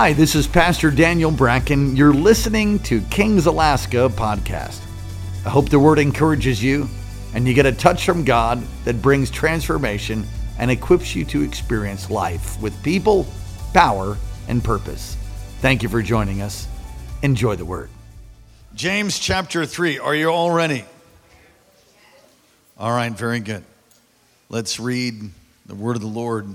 Hi, this is Pastor Daniel Bracken. You're listening to Kings Alaska podcast. I hope the word encourages you and you get a touch from God that brings transformation and equips you to experience life with people, power, and purpose. Thank you for joining us. Enjoy the word. James chapter 3. Are you all ready? All right, very good. Let's read the word of the Lord.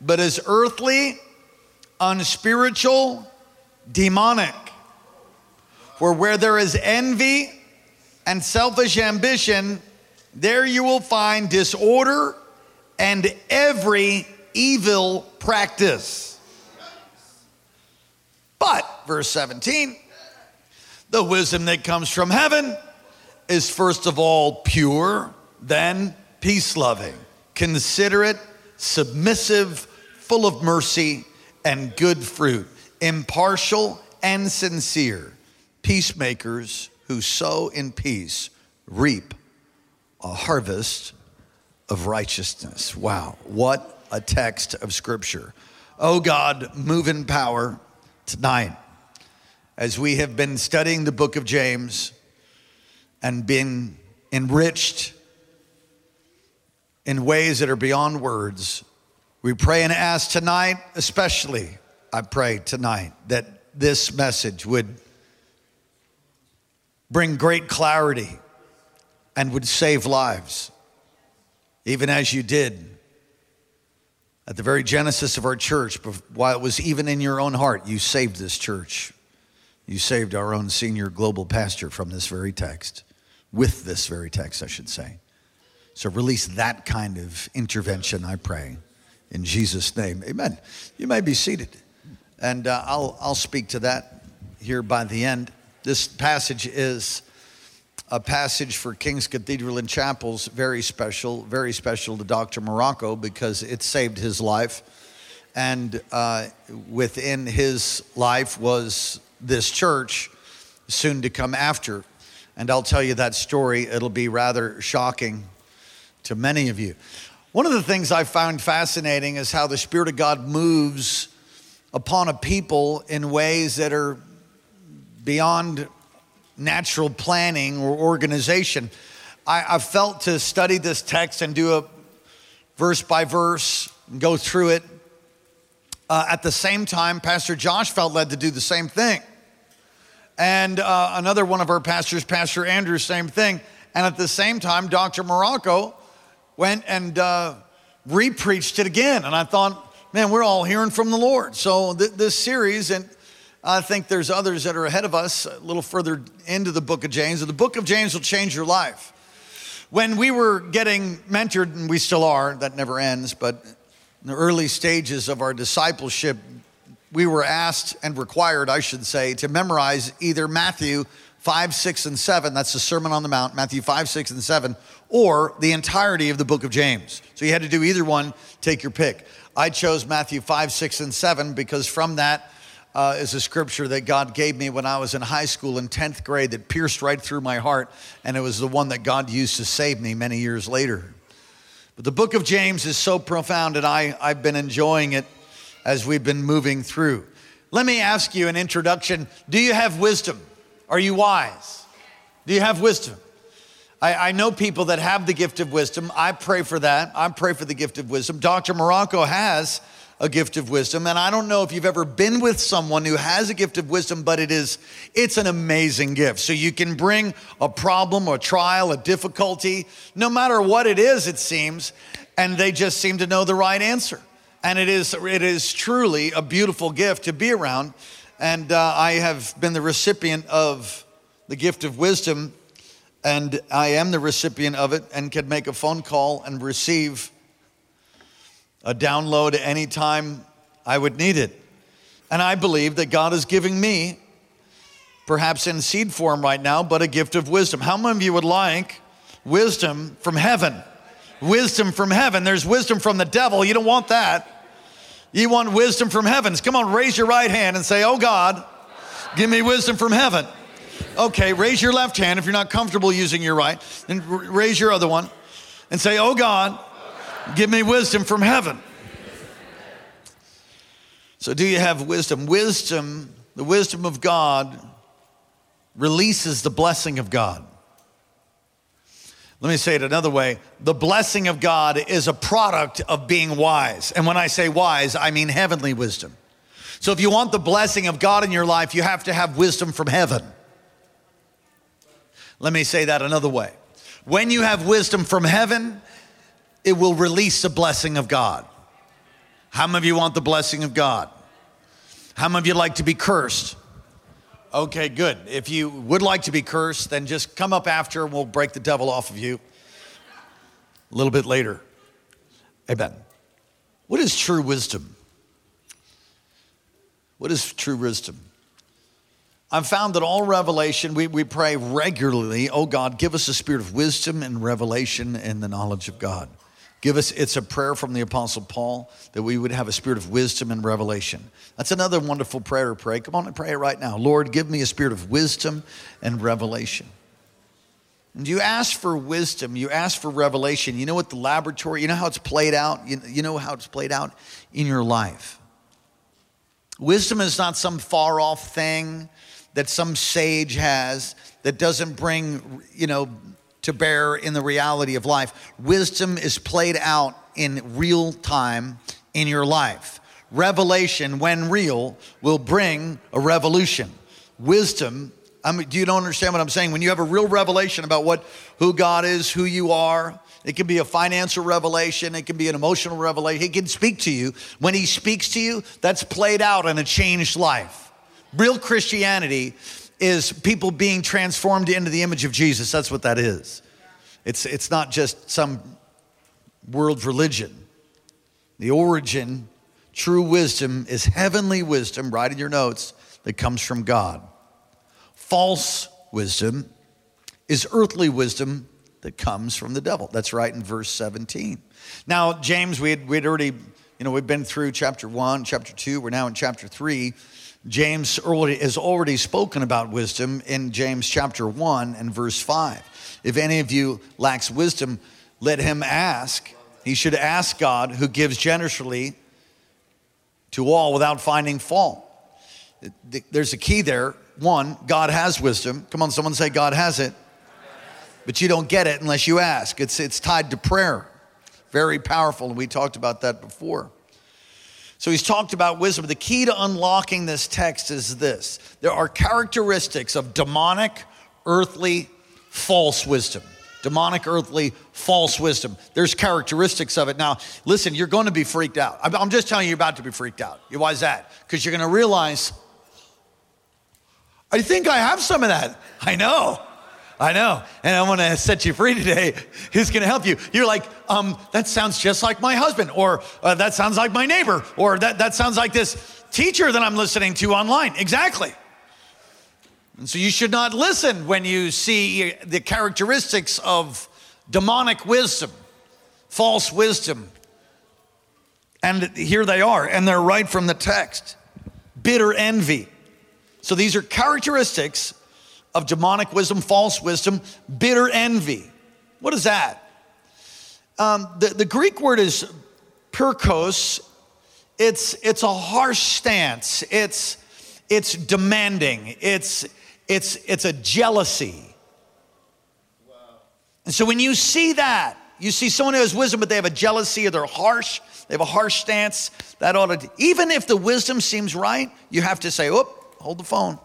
but is earthly, unspiritual, demonic. For where there is envy and selfish ambition, there you will find disorder and every evil practice. But, verse 17, the wisdom that comes from heaven is first of all pure, then peace loving, considerate, submissive, full of mercy and good fruit, impartial and sincere, peacemakers who sow in peace reap a harvest of righteousness. Wow, what a text of scripture. Oh God, move in power tonight as we have been studying the book of James and been enriched in ways that are beyond words. We pray and ask tonight, especially, I pray tonight, that this message would bring great clarity and would save lives, even as you did at the very genesis of our church, while it was even in your own heart, you saved this church. You saved our own senior global pastor from this very text, with this very text, I should say. So release that kind of intervention, I pray, in Jesus' name. Amen. You may be seated. And uh, I'll, I'll speak to that here by the end. This passage is a passage for King's Cathedral and Chapels, very special, very special to Dr. Marocco because it saved his life. And uh, within his life was this church soon to come after. And I'll tell you that story. It'll be rather shocking to many of you. One of the things I found fascinating is how the Spirit of God moves upon a people in ways that are beyond natural planning or organization. I, I felt to study this text and do a verse by verse and go through it. Uh, at the same time, Pastor Josh felt led to do the same thing. And uh, another one of our pastors, Pastor Andrew, same thing. And at the same time, Dr. Marocco went and uh, repreached it again. And I thought, man, we're all hearing from the Lord. So th- this series, and I think there's others that are ahead of us a little further into the book of James. The book of James will change your life. When we were getting mentored, and we still are, that never ends, but in the early stages of our discipleship, we were asked and required, I should say, to memorize either Matthew 5, 6, and 7, that's the Sermon on the Mount, Matthew 5, 6, and 7, or the entirety of the book of James. So you had to do either one, take your pick. I chose Matthew 5, 6, and 7 because from that, uh, is a scripture that God gave me when I was in high school in 10th grade that pierced right through my heart, and it was the one that God used to save me many years later. But the book of James is so profound, and I, I've been enjoying it as we've been moving through. Let me ask you an introduction Do you have wisdom? Are you wise? Do you have wisdom? I, I know people that have the gift of wisdom. I pray for that. I pray for the gift of wisdom. Dr. Marocco has a gift of wisdom and i don't know if you've ever been with someone who has a gift of wisdom but it is it's an amazing gift so you can bring a problem a trial a difficulty no matter what it is it seems and they just seem to know the right answer and it is it is truly a beautiful gift to be around and uh, i have been the recipient of the gift of wisdom and i am the recipient of it and can make a phone call and receive a download anytime I would need it. And I believe that God is giving me, perhaps in seed form right now, but a gift of wisdom. How many of you would like wisdom from heaven? Wisdom from heaven. There's wisdom from the devil. You don't want that. You want wisdom from heavens. Come on, raise your right hand and say, Oh God, give me wisdom from heaven. Okay, raise your left hand if you're not comfortable using your right, and raise your other one and say, Oh God, give me wisdom from heaven. So, do you have wisdom? Wisdom, the wisdom of God, releases the blessing of God. Let me say it another way the blessing of God is a product of being wise. And when I say wise, I mean heavenly wisdom. So, if you want the blessing of God in your life, you have to have wisdom from heaven. Let me say that another way. When you have wisdom from heaven, it will release the blessing of God. How many of you want the blessing of God? How many of you like to be cursed? Okay, good. If you would like to be cursed, then just come up after and we'll break the devil off of you a little bit later. Amen. What is true wisdom? What is true wisdom? I've found that all revelation, we, we pray regularly, oh God, give us a spirit of wisdom and revelation and the knowledge of God. Give us, it's a prayer from the Apostle Paul that we would have a spirit of wisdom and revelation. That's another wonderful prayer to pray. Come on and pray it right now. Lord, give me a spirit of wisdom and revelation. And you ask for wisdom, you ask for revelation. You know what the laboratory, you know how it's played out? You, you know how it's played out in your life. Wisdom is not some far off thing that some sage has that doesn't bring, you know, to bear in the reality of life. Wisdom is played out in real time in your life. Revelation, when real, will bring a revolution. Wisdom, I mean, do you don't understand what I'm saying? When you have a real revelation about what who God is, who you are, it can be a financial revelation, it can be an emotional revelation. He can speak to you. When he speaks to you, that's played out in a changed life. Real Christianity is people being transformed into the image of Jesus. That's what that is. It's, it's not just some world religion. The origin, true wisdom, is heavenly wisdom, write in your notes, that comes from God. False wisdom is earthly wisdom that comes from the devil. That's right in verse 17. Now, James, we had, we'd already, you know, we've been through chapter one, chapter two, we're now in chapter three. James has already spoken about wisdom in James chapter 1 and verse 5. If any of you lacks wisdom, let him ask. He should ask God, who gives generously to all without finding fault. There's a key there. One, God has wisdom. Come on, someone say, God has it. But you don't get it unless you ask. It's, it's tied to prayer. Very powerful, and we talked about that before. So he's talked about wisdom. The key to unlocking this text is this there are characteristics of demonic, earthly, false wisdom. Demonic, earthly, false wisdom. There's characteristics of it. Now, listen, you're going to be freaked out. I'm just telling you, you're about to be freaked out. Why is that? Because you're going to realize, I think I have some of that. I know. I know. And I want to set you free today. Who's going to help you? You're like, um, that sounds just like my husband, or uh, that sounds like my neighbor, or that, that sounds like this teacher that I'm listening to online. Exactly. And so you should not listen when you see the characteristics of demonic wisdom, false wisdom. And here they are, and they're right from the text bitter envy. So these are characteristics of demonic wisdom, false wisdom, bitter envy. What is that? Um, the, the Greek word is pikros. It's, it's a harsh stance. It's, it's demanding. It's, it's, it's a jealousy. Wow. And so when you see that, you see someone who has wisdom, but they have a jealousy or they're harsh, they have a harsh stance, that ought to, even if the wisdom seems right, you have to say, oh, hold the phone.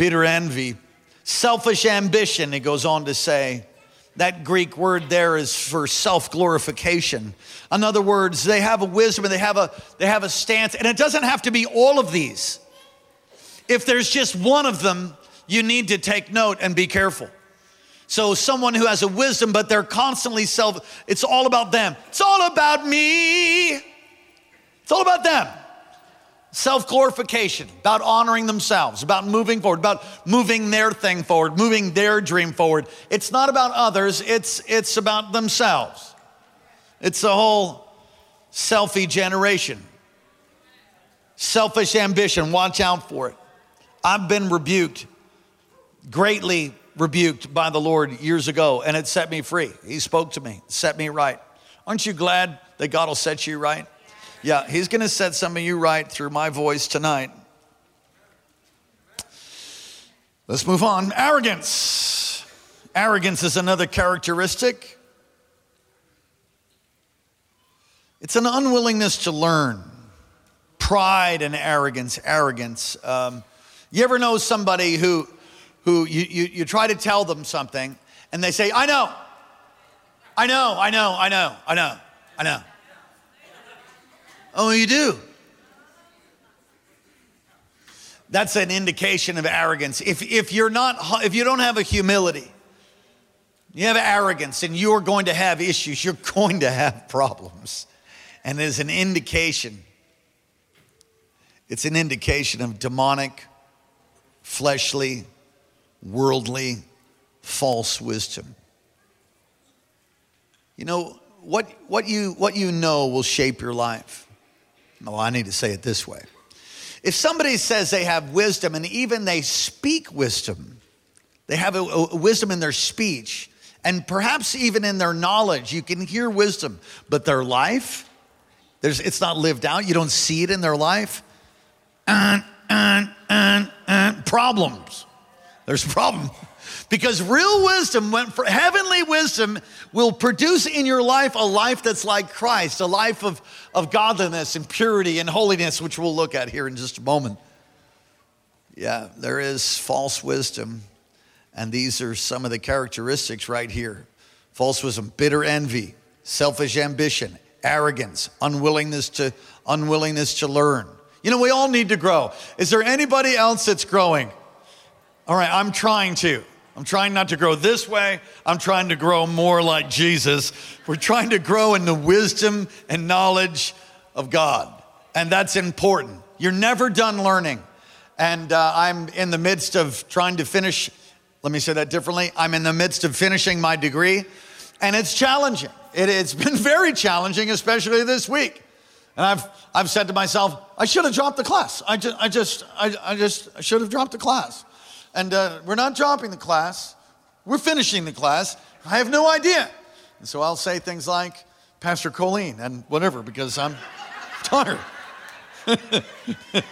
Bitter envy, selfish ambition, it goes on to say. That Greek word there is for self glorification. In other words, they have a wisdom and they have a, they have a stance, and it doesn't have to be all of these. If there's just one of them, you need to take note and be careful. So, someone who has a wisdom, but they're constantly self, it's all about them. It's all about me. It's all about them. Self glorification, about honoring themselves, about moving forward, about moving their thing forward, moving their dream forward. It's not about others, it's, it's about themselves. It's the whole selfie generation. Selfish ambition, watch out for it. I've been rebuked, greatly rebuked by the Lord years ago, and it set me free. He spoke to me, set me right. Aren't you glad that God will set you right? Yeah, He's going to set some of you right through my voice tonight. Let's move on. Arrogance. Arrogance is another characteristic. It's an unwillingness to learn. Pride and arrogance, arrogance. Um, you ever know somebody who, who you, you, you try to tell them something and they say, I know, I know, I know, I know, I know, I know. Oh, you do? That's an indication of arrogance. If, if you're not, if you don't have a humility, you have arrogance and you're going to have issues, you're going to have problems. And it's an indication, it's an indication of demonic fleshly, worldly, false wisdom. You know, what, what, you, what you know will shape your life. No, I need to say it this way. If somebody says they have wisdom and even they speak wisdom, they have a, a wisdom in their speech, and perhaps even in their knowledge, you can hear wisdom, but their life, it's not lived out. You don't see it in their life. Uh, uh, uh, problems. There's a problem. Because real wisdom, heavenly wisdom, will produce in your life a life that's like Christ, a life of, of godliness and purity and holiness, which we'll look at here in just a moment. Yeah, there is false wisdom, and these are some of the characteristics right here false wisdom, bitter envy, selfish ambition, arrogance, unwillingness to, unwillingness to learn you know, we all need to grow. Is there anybody else that's growing? All right, I'm trying to. I'm trying not to grow this way. I'm trying to grow more like Jesus. We're trying to grow in the wisdom and knowledge of God. And that's important. You're never done learning. And uh, I'm in the midst of trying to finish, let me say that differently. I'm in the midst of finishing my degree, and it's challenging. It, it's been very challenging, especially this week. And I've, I've said to myself, I should have dropped the class. I just, I just, I, I just I should have dropped the class. And uh, we're not dropping the class. We're finishing the class. I have no idea. And so I'll say things like, Pastor Colleen and whatever, because I'm tired.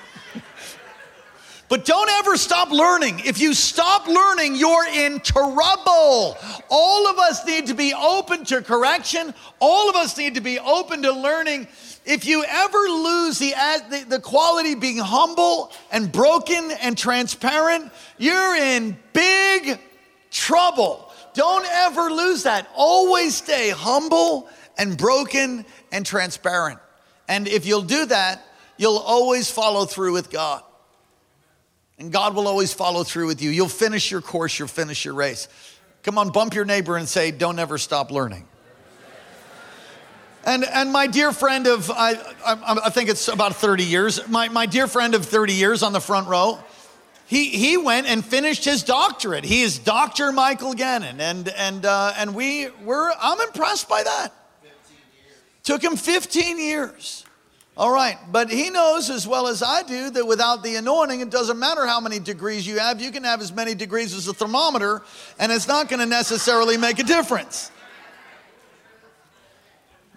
But don't ever stop learning. If you stop learning, you're in trouble. All of us need to be open to correction. All of us need to be open to learning if you ever lose the, the, the quality being humble and broken and transparent, you're in big trouble. Don't ever lose that. Always stay humble and broken and transparent. And if you'll do that, you'll always follow through with God. And God will always follow through with you. You'll finish your course, you'll finish your race. Come on, bump your neighbor and say, Don't ever stop learning. And, and my dear friend of, I, I, I, think it's about 30 years, my, my dear friend of 30 years on the front row, he, he went and finished his doctorate. He is Dr. Michael Gannon. And, and, uh, and we were, I'm impressed by that. Took him 15 years. All right, but he knows as well as I do that without the anointing, it doesn't matter how many degrees you have. You can have as many degrees as a thermometer, and it's not going to necessarily make a difference.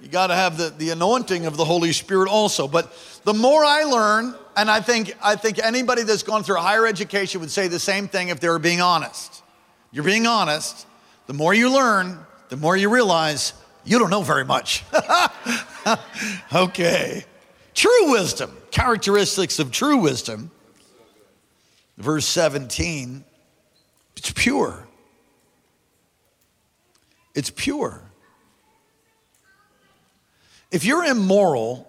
You got to have the, the anointing of the Holy Spirit also. But the more I learn, and I think, I think anybody that's gone through higher education would say the same thing if they were being honest. You're being honest. The more you learn, the more you realize you don't know very much. okay. True wisdom, characteristics of true wisdom. Verse 17, it's pure. It's pure. If you're immoral,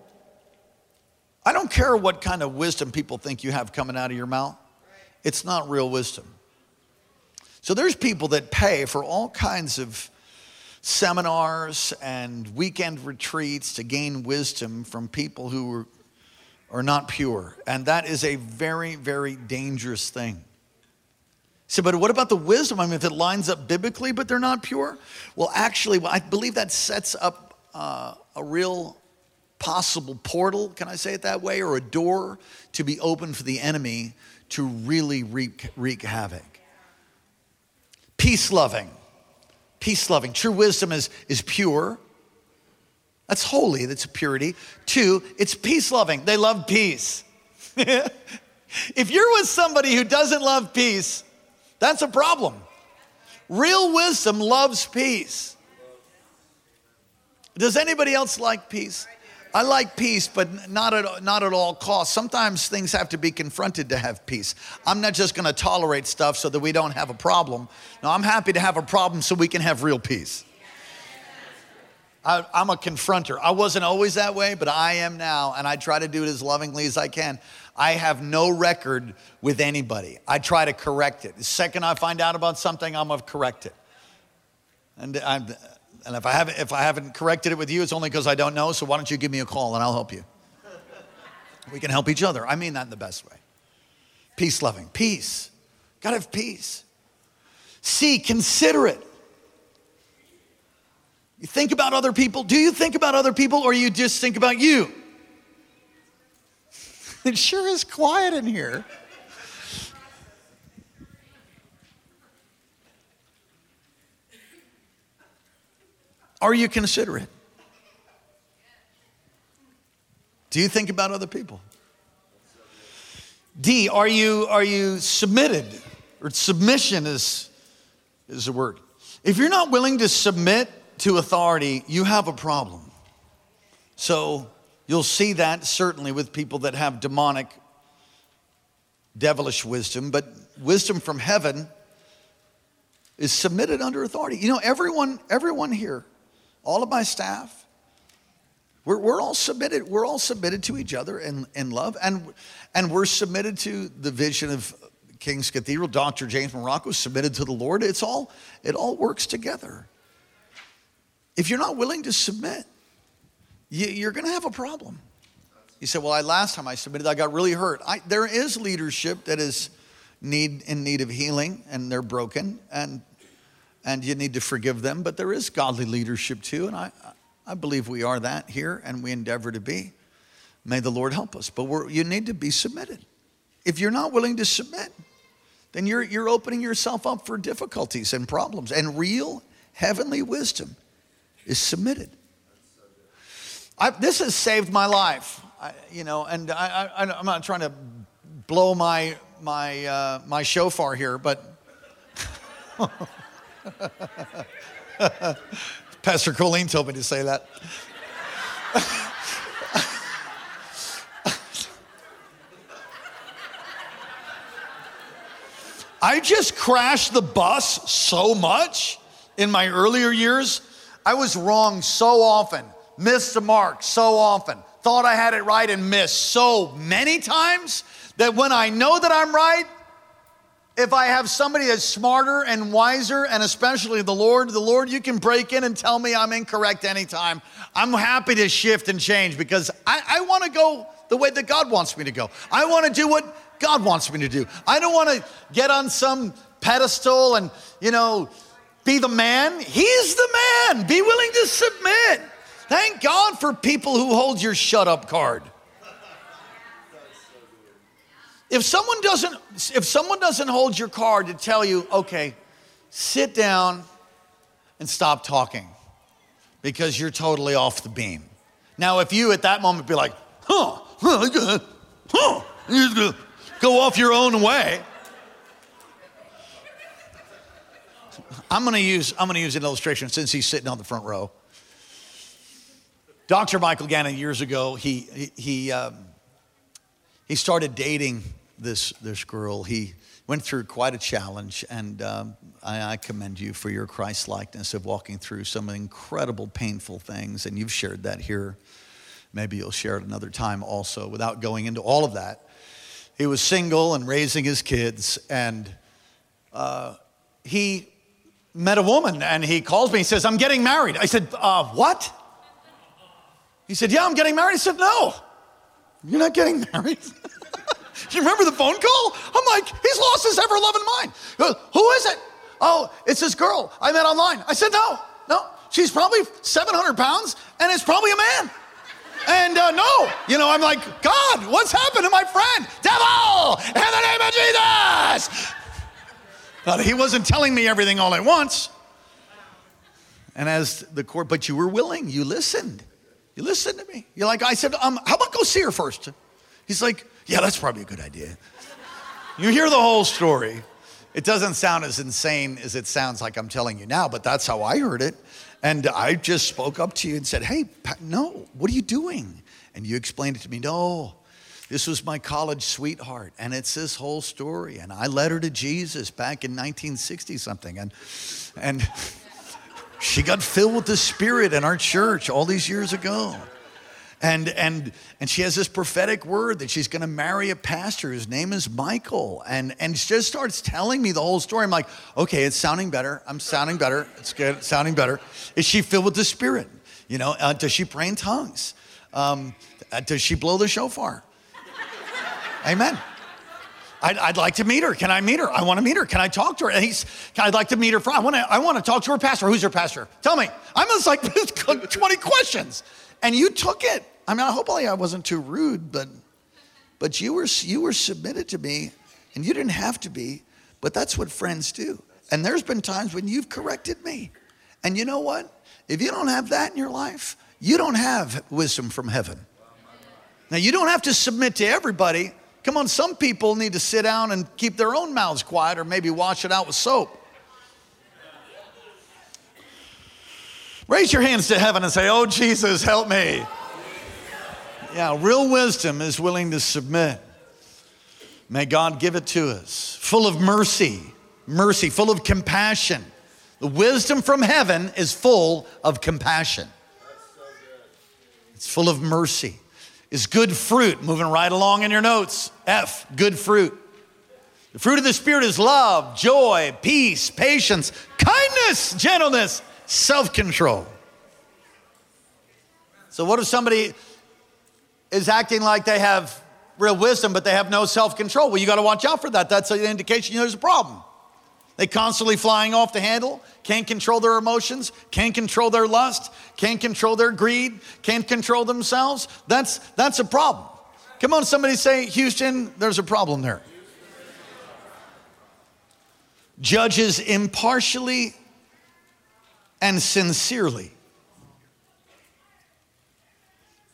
I don't care what kind of wisdom people think you have coming out of your mouth, it's not real wisdom. So there's people that pay for all kinds of seminars and weekend retreats to gain wisdom from people who are not pure. And that is a very, very dangerous thing. So, but what about the wisdom? I mean, if it lines up biblically, but they're not pure? Well, actually, I believe that sets up uh, a real possible portal, can I say it that way, or a door to be open for the enemy to really wreak, wreak havoc. Peace loving. Peace loving. True wisdom is, is pure. That's holy, that's purity. Two, it's peace loving. They love peace. if you're with somebody who doesn't love peace, that's a problem. Real wisdom loves peace. Does anybody else like peace? I like peace, but not at, not at all costs. Sometimes things have to be confronted to have peace. I'm not just going to tolerate stuff so that we don't have a problem. No, I'm happy to have a problem so we can have real peace. I, am a confronter. I wasn't always that way, but I am now, and I try to do it as lovingly as I can. I have no record with anybody. I try to correct it. The second I find out about something, I'm gonna correct it. And, I'm, and if, I haven't, if I haven't corrected it with you, it's only because I don't know, so why don't you give me a call and I'll help you? We can help each other. I mean that in the best way. Peace loving. Peace. Gotta have peace. See, consider it. You think about other people. Do you think about other people or you just think about you? It sure is quiet in here. Are you considerate? Do you think about other people? D, are you, are you submitted? Or submission is, is a word. If you're not willing to submit to authority, you have a problem. So You'll see that certainly with people that have demonic, devilish wisdom, but wisdom from heaven is submitted under authority. You know, everyone, everyone here, all of my staff, we're, we're all submitted. We're all submitted to each other in, in love, and, and we're submitted to the vision of King's Cathedral. Dr. James Marocco submitted to the Lord. It's all, it all works together. If you're not willing to submit, you're going to have a problem. You said, "Well, I last time I submitted, I got really hurt." I, there is leadership that is need in need of healing, and they're broken, and and you need to forgive them. But there is godly leadership too, and I I believe we are that here, and we endeavor to be. May the Lord help us. But you need to be submitted. If you're not willing to submit, then you're you're opening yourself up for difficulties and problems. And real heavenly wisdom is submitted. I, this has saved my life. I, you know, and I, am not trying to blow my my uh, my shofar here, but Pastor Colleen told me to say that. I just crashed the bus so much in my earlier years. I was wrong so often missed the mark so often, thought I had it right and missed so many times that when I know that I'm right, if I have somebody that's smarter and wiser, and especially the Lord, the Lord, you can break in and tell me I'm incorrect anytime. I'm happy to shift and change because I, I want to go the way that God wants me to go. I want to do what God wants me to do. I don't want to get on some pedestal and, you know, be the man. He's the man. Be willing to submit. Thank God for people who hold your shut up card. If someone doesn't if someone doesn't hold your card to tell you, "Okay, sit down and stop talking because you're totally off the beam." Now, if you at that moment be like, "Huh, huh, huh, go off your own way." I'm to use I'm to use an illustration since he's sitting on the front row. Dr. Michael Gannon, years ago, he, he, he, um, he started dating this, this girl. He went through quite a challenge, and um, I, I, commend you for your Christ likeness of walking through some incredible, painful things, and you've shared that here. Maybe you'll share it another time also without going into all of that. He was single and raising his kids, and uh, he met a woman, and he calls me. He says, I'm getting married. I said, uh, What? He said, Yeah, I'm getting married. He said, No. You're not getting married? You remember the phone call? I'm like, He's lost his ever loving mind. Who is it? Oh, it's this girl I met online. I said, No, no. She's probably 700 pounds and it's probably a man. And uh, no, you know, I'm like, God, what's happened to my friend? Devil, in the name of Jesus. But he wasn't telling me everything all at once. And as the court, but you were willing, you listened. You listened to me. You're like, I said, um, how about go see her first? He's like, yeah, that's probably a good idea. You hear the whole story. It doesn't sound as insane as it sounds like I'm telling you now, but that's how I heard it. And I just spoke up to you and said, Hey, no, what are you doing? And you explained it to me. No, this was my college sweetheart. And it's this whole story. And I led her to Jesus back in 1960 something. And, and she got filled with the Spirit in our church all these years ago. And, and, and she has this prophetic word that she's going to marry a pastor. whose name is Michael. And, and she just starts telling me the whole story. I'm like, okay, it's sounding better. I'm sounding better. It's good. It's sounding better. Is she filled with the Spirit? You know, uh, does she pray in tongues? Um, uh, does she blow the shofar? Amen. I'd, I'd, like to meet her. Can I meet her? I want to meet her. Can I talk to her? And he's, I'd like to meet her. I want to, I want to talk to her pastor. Who's her pastor? Tell me. I'm just like 20 questions. And you took it. I mean, hopefully I wasn't too rude, but but you were you were submitted to me, and you didn't have to be, but that's what friends do. And there's been times when you've corrected me. And you know what? If you don't have that in your life, you don't have wisdom from heaven. Now you don't have to submit to everybody. Come on, some people need to sit down and keep their own mouths quiet or maybe wash it out with soap. Raise your hands to heaven and say, Oh, Jesus, help me. Yeah, real wisdom is willing to submit. May God give it to us. Full of mercy, mercy, full of compassion. The wisdom from heaven is full of compassion. It's full of mercy. Is good fruit, moving right along in your notes. F, good fruit. The fruit of the Spirit is love, joy, peace, patience, kindness, gentleness, self control. So, what if somebody is acting like they have real wisdom, but they have no self control. Well, you got to watch out for that. That's an indication there's a problem. They constantly flying off the handle, can't control their emotions, can't control their lust, can't control their greed, can't control themselves. That's, that's a problem. Come on, somebody say, Houston, there's a problem there. Judges impartially and sincerely.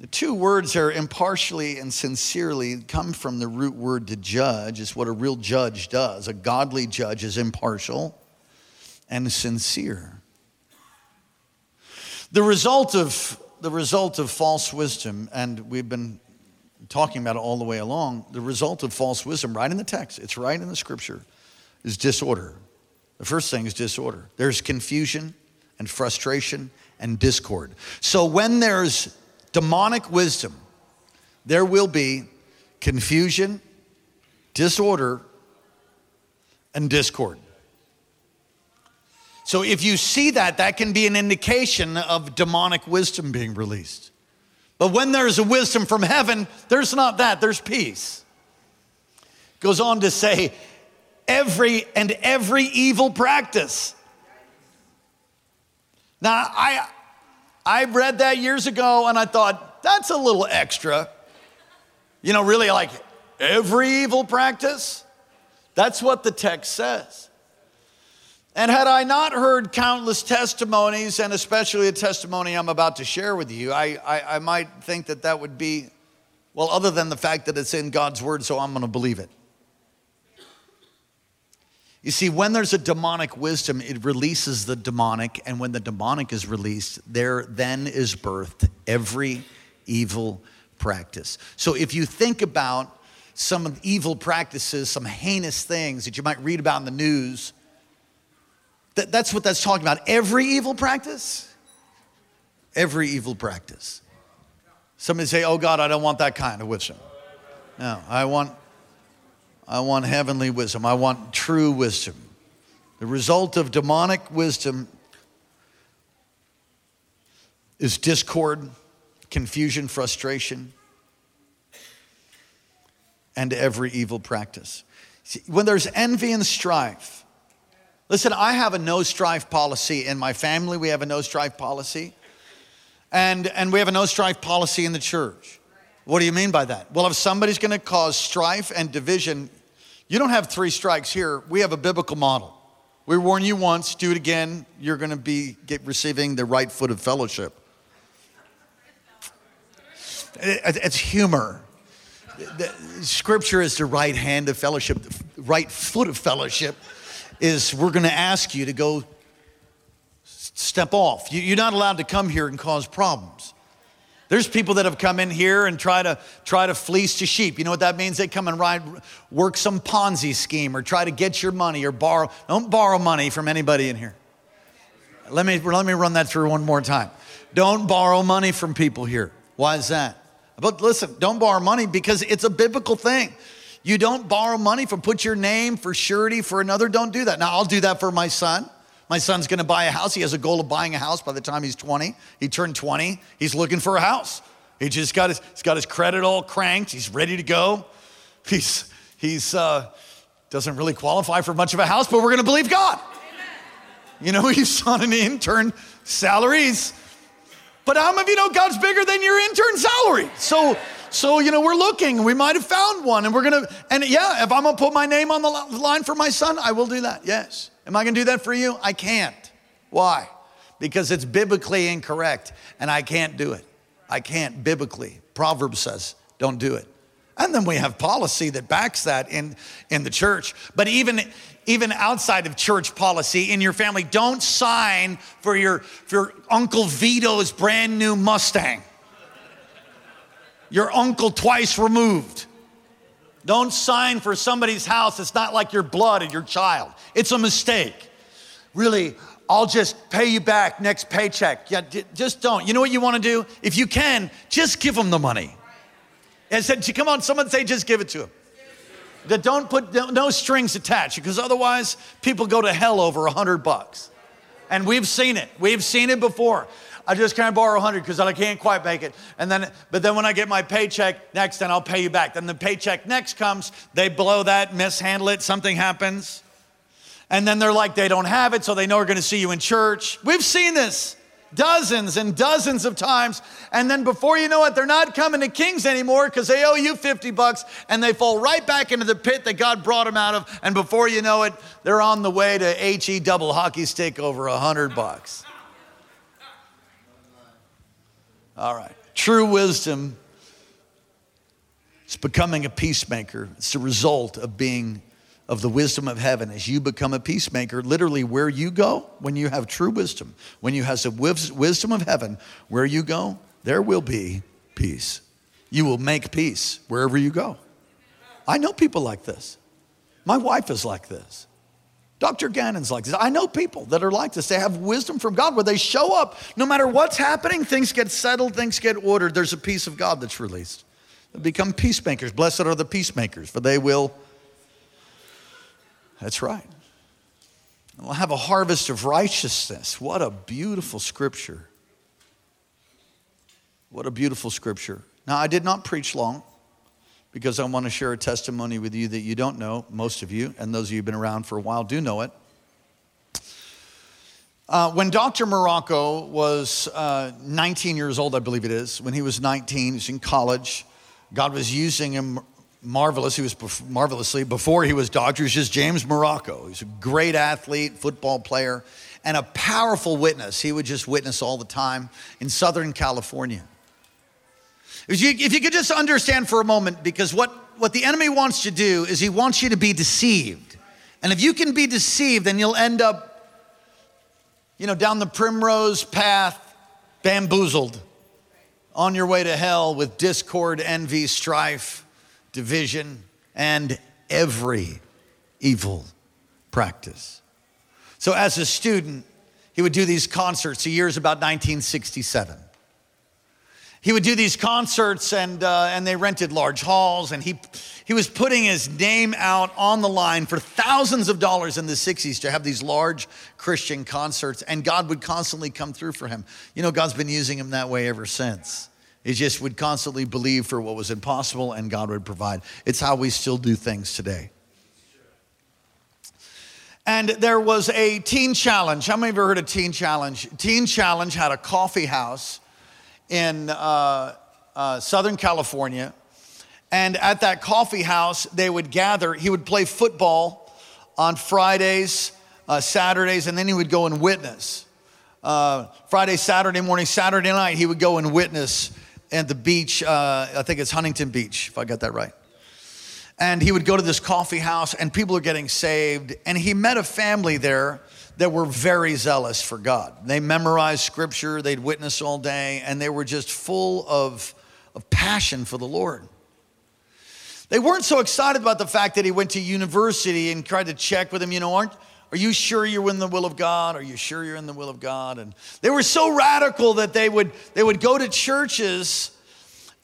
The two words are impartially and sincerely come from the root word to judge, is what a real judge does. A godly judge is impartial and sincere. The result of the result of false wisdom, and we've been talking about it all the way along, the result of false wisdom, right in the text, it's right in the scripture, is disorder. The first thing is disorder. There's confusion and frustration and discord. So when there's demonic wisdom, there will be confusion, disorder, and discord. So if you see that, that can be an indication of demonic wisdom being released. But when there's a wisdom from heaven, there's not that, there's peace. Goes on to say, every and every evil practice. Now, I I read that years ago and I thought, that's a little extra. You know, really like every evil practice? That's what the text says. And had I not heard countless testimonies, and especially a testimony I'm about to share with you, I, I, I might think that that would be, well, other than the fact that it's in God's word, so I'm going to believe it. You see, when there's a demonic wisdom, it releases the demonic, and when the demonic is released, there then is birthed every evil practice. So if you think about some evil practices, some heinous things that you might read about in the news, that, that's what that's talking about. Every evil practice, every evil practice. Somebody say, Oh God, I don't want that kind of wisdom. No, I want I want heavenly wisdom. I want true wisdom. The result of demonic wisdom is discord, confusion, frustration. and every evil practice. See, when there's envy and strife, listen, I have a no strife policy in my family. We have a no strife policy. And, and we have a no strife policy in the church. What do you mean by that? Well, if somebody's going to cause strife and division, you don't have three strikes here. We have a biblical model. We warn you once, do it again, you're going to be get, receiving the right foot of fellowship. It's humor. The scripture is the right hand of fellowship. The right foot of fellowship is we're going to ask you to go step off. You're not allowed to come here and cause problems. There's people that have come in here and try to try to fleece the sheep. You know what that means? They come and ride, work some Ponzi scheme or try to get your money or borrow. Don't borrow money from anybody in here. Let me let me run that through one more time. Don't borrow money from people here. Why is that? But listen, don't borrow money because it's a biblical thing. You don't borrow money from put your name for surety for another. Don't do that. Now I'll do that for my son. My son's gonna buy a house. He has a goal of buying a house by the time he's 20. He turned 20. He's looking for a house. He just got his, he's got his credit all cranked. He's ready to go. He's, he's, uh, doesn't really qualify for much of a house, but we're gonna believe God. Amen. You know, he's on an intern salaries. But how many of you know God's bigger than your intern salary? So, so you know, we're looking. We might have found one, and we're gonna. And yeah, if I'm gonna put my name on the line for my son, I will do that. Yes. Am I going to do that for you? I can't. Why? Because it's biblically incorrect and I can't do it. I can't biblically. Proverbs says, don't do it. And then we have policy that backs that in, in the church. But even, even outside of church policy in your family, don't sign for your, for Uncle Vito's brand new Mustang. Your uncle twice removed. Don't sign for somebody's house. It's not like your blood and your child. It's a mistake. Really, I'll just pay you back next paycheck. Yeah, just don't. You know what you want to do? If you can, just give them the money. And said, come on, someone say, just give it to him. That don't put no strings attached because otherwise people go to hell over a hundred bucks. And we've seen it. We've seen it before. I just can't borrow 100 because I can't quite make it. And then, but then when I get my paycheck next, then I'll pay you back. Then the paycheck next comes, they blow that, mishandle it, something happens. And then they're like, they don't have it, so they know we're going to see you in church. We've seen this dozens and dozens of times. And then before you know it, they're not coming to Kings anymore because they owe you 50 bucks and they fall right back into the pit that God brought them out of. And before you know it, they're on the way to HE double hockey stick over a 100 bucks. All right. True wisdom is becoming a peacemaker. It's the result of being of the wisdom of heaven. As you become a peacemaker literally where you go when you have true wisdom when you have the wisdom of heaven where you go there will be peace. You will make peace wherever you go. I know people like this. My wife is like this Dr. Gannon's like this. I know people that are like this. They have wisdom from God where they show up. No matter what's happening, things get settled, things get ordered. There's a peace of God that's released. They become peacemakers. Blessed are the peacemakers, for they will. That's right. We'll have a harvest of righteousness. What a beautiful scripture. What a beautiful scripture. Now, I did not preach long because I want to share a testimony with you that you don't know, most of you, and those of you who've been around for a while do know it. Uh, when Dr. Marocco was uh, 19 years old, I believe it is, when he was 19, he was in college. God was using him marvelous. He was bef- marvelously before he was doctor. He was just James Marocco. He's a great athlete, football player, and a powerful witness. He would just witness all the time in Southern California. If you, if you could just understand for a moment, because what, what the enemy wants to do is he wants you to be deceived. And if you can be deceived, then you'll end up, you know, down the primrose path, bamboozled, on your way to hell with discord, envy, strife, division, and every evil practice. So, as a student, he would do these concerts. The year's about 1967 he would do these concerts and, uh, and they rented large halls and he, he was putting his name out on the line for thousands of dollars in the 60s to have these large christian concerts and god would constantly come through for him you know god's been using him that way ever since He just would constantly believe for what was impossible and God would provide. It's how we still do things today. And there was a teen challenge. How many of you heard of Teen Challenge? Teen Challenge had a coffee house in uh, uh, Southern California. And at that coffee house, they would gather. He would play football on Fridays, uh, Saturdays, and then he would go and witness. Uh, Friday, Saturday morning, Saturday night, he would go and witness at the beach. Uh, I think it's Huntington Beach, if I got that right. And he would go to this coffee house, and people are getting saved. And he met a family there that were very zealous for God. They memorized scripture, they'd witness all day, and they were just full of, of passion for the Lord. They weren't so excited about the fact that he went to university and tried to check with him, you know, aren't, are you sure you're in the will of God? Are you sure you're in the will of God? And they were so radical that they would, they would go to churches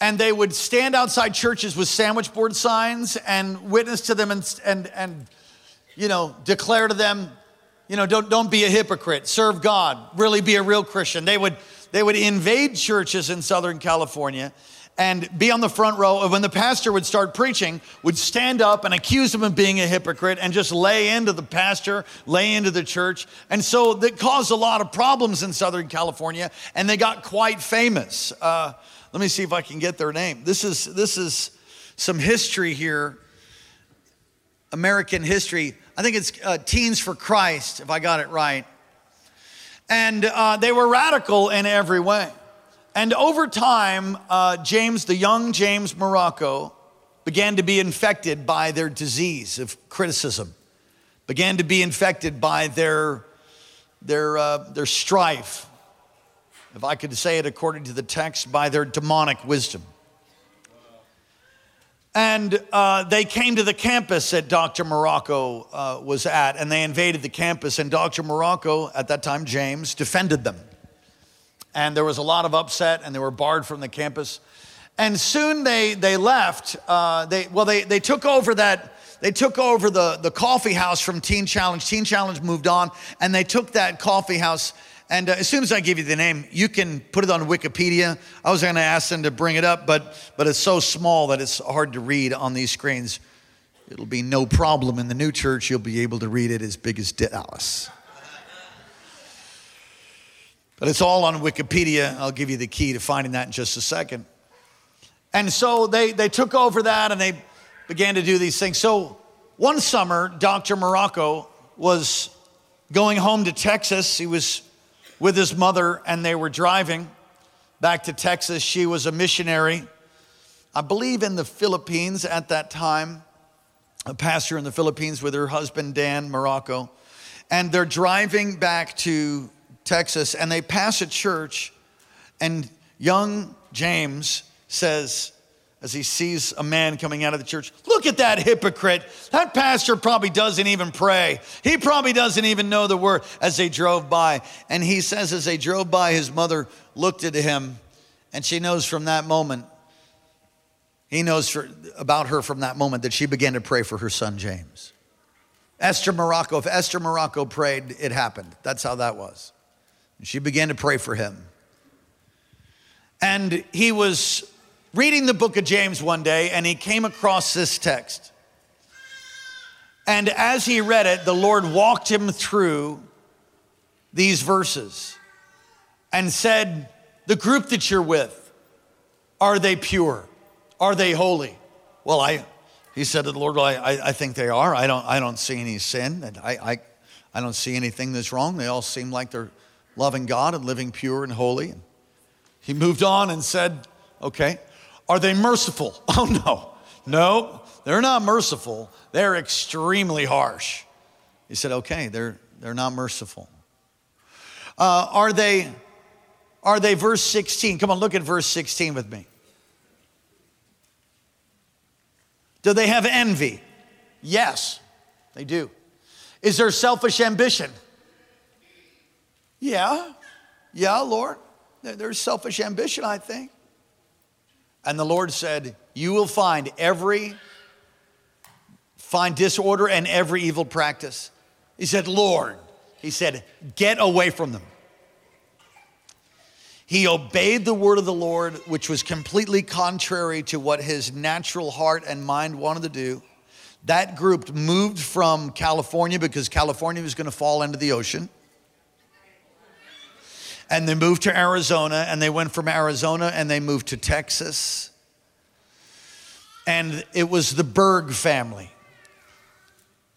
and they would stand outside churches with sandwich board signs and witness to them and, and, and you know, declare to them, you know, don't, don't be a hypocrite, serve God, really be a real Christian. They would, they would invade churches in Southern California and be on the front row. Of when the pastor would start preaching, would stand up and accuse him of being a hypocrite and just lay into the pastor, lay into the church. And so that caused a lot of problems in Southern California, and they got quite famous. Uh, let me see if I can get their name. This is this is some history here, American history. I think it's uh, Teens for Christ, if I got it right. And uh, they were radical in every way. And over time, uh, James, the young James Marocco, began to be infected by their disease of criticism, began to be infected by their, their, uh, their strife, if I could say it according to the text, by their demonic wisdom. And uh, they came to the campus that Dr. Marocco uh, was at, and they invaded the campus. And Dr. Marocco, at that time, James, defended them and there was a lot of upset, and they were barred from the campus. And soon they, they left. Uh, they, well, they, they took over that, they took over the, the coffee house from Teen Challenge. Teen Challenge moved on, and they took that coffee house. And uh, as soon as I give you the name, you can put it on Wikipedia. I was going to ask them to bring it up, but, but it's so small that it's hard to read on these screens. It'll be no problem in the new church. You'll be able to read it as big as Dallas. But it's all on Wikipedia. I'll give you the key to finding that in just a second. And so they, they took over that and they began to do these things. So one summer, Dr. Marocco was going home to Texas. He was with his mother and they were driving back to Texas. She was a missionary, I believe in the Philippines at that time, a pastor in the Philippines with her husband, Dan Marocco. And they're driving back to Texas, and they pass a church, and young James says, as he sees a man coming out of the church, look at that hypocrite. That pastor probably doesn't even pray. He probably doesn't even know the word as they drove by. And he says, as they drove by, his mother looked at him, and she knows from that moment, he knows for, about her from that moment that she began to pray for her son James. Esther Marocco, if Esther Marocco prayed, it happened. That's how that was. She began to pray for him. And he was reading the book of James one day and he came across this text. And as he read it, the Lord walked him through these verses and said, The group that you're with, are they pure? Are they holy? Well, I, he said to the Lord, well, I, I think they are. I don't, I don't see any sin. And I, I, I don't see anything that's wrong. They all seem like they're loving God and living pure and holy. And He moved on and said, Okay, are they merciful? Oh, no. No, they're not merciful. They're extremely harsh. He said, Okay, they're, they're not merciful. Uh, are they, are they verse 16? Come on, look at verse 16 with me. Do they have envy? Yes, they do. Is there selfish ambition? Yeah, yeah, Lord. There's selfish ambition, I think. And the Lord said, You will find every, find disorder and every evil practice. He said, Lord, he said, get away from them. He obeyed the word of the Lord, which was completely contrary to what his natural heart and mind wanted to do. That group moved from California because California was going to fall into the ocean. And they moved to Arizona, and they went from Arizona and they moved to Texas. And it was the Berg family.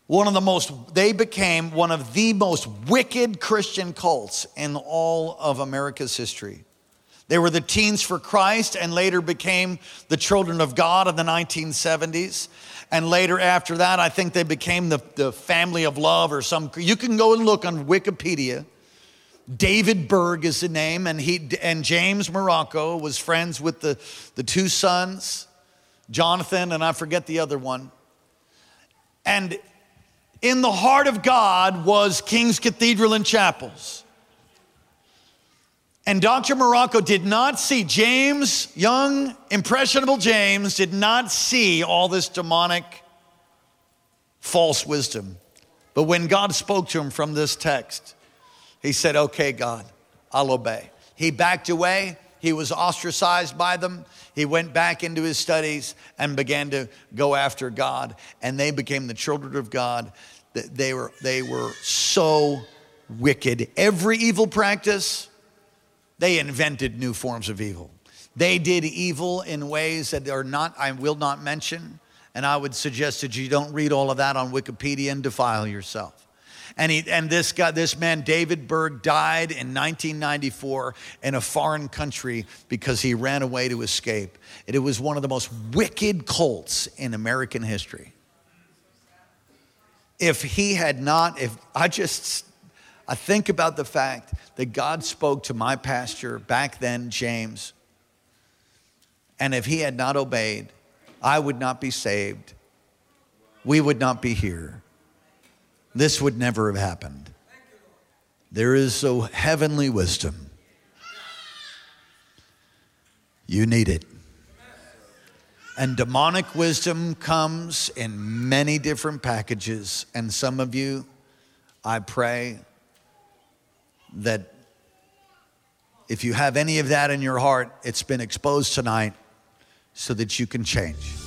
One of the most, they became one of the most wicked Christian cults in all of America's history. They were the Teens for Christ and later became the Children of God in the 1970s. And later after that, I think they became the, the Family of Love or some. You can go and look on Wikipedia. David Berg is the name, and he and James Marocco was friends with the, the two sons, Jonathan, and I forget the other one. And in the heart of God was King's Cathedral and Chapels. And Dr. Marocco did not see, James, young, impressionable James, did not see all this demonic false wisdom. But when God spoke to him from this text, he said, Okay, God, I'll obey. He backed away. He was ostracized by them. He went back into his studies and began to go after God. And they became the children of God. They were, they were so wicked. Every evil practice, they invented new forms of evil. They did evil in ways that are not, I will not mention. And I would suggest that you don't read all of that on Wikipedia and defile yourself. And, he, and this guy, this man, David Berg, died in 1994 in a foreign country because he ran away to escape. It was one of the most wicked cults in American history. If he had not, if I just I think about the fact that God spoke to my pastor back then, James, and if he had not obeyed, I would not be saved. We would not be here. This would never have happened. There is so heavenly wisdom. You need it. And demonic wisdom comes in many different packages. And some of you, I pray, that if you have any of that in your heart, it's been exposed tonight so that you can change.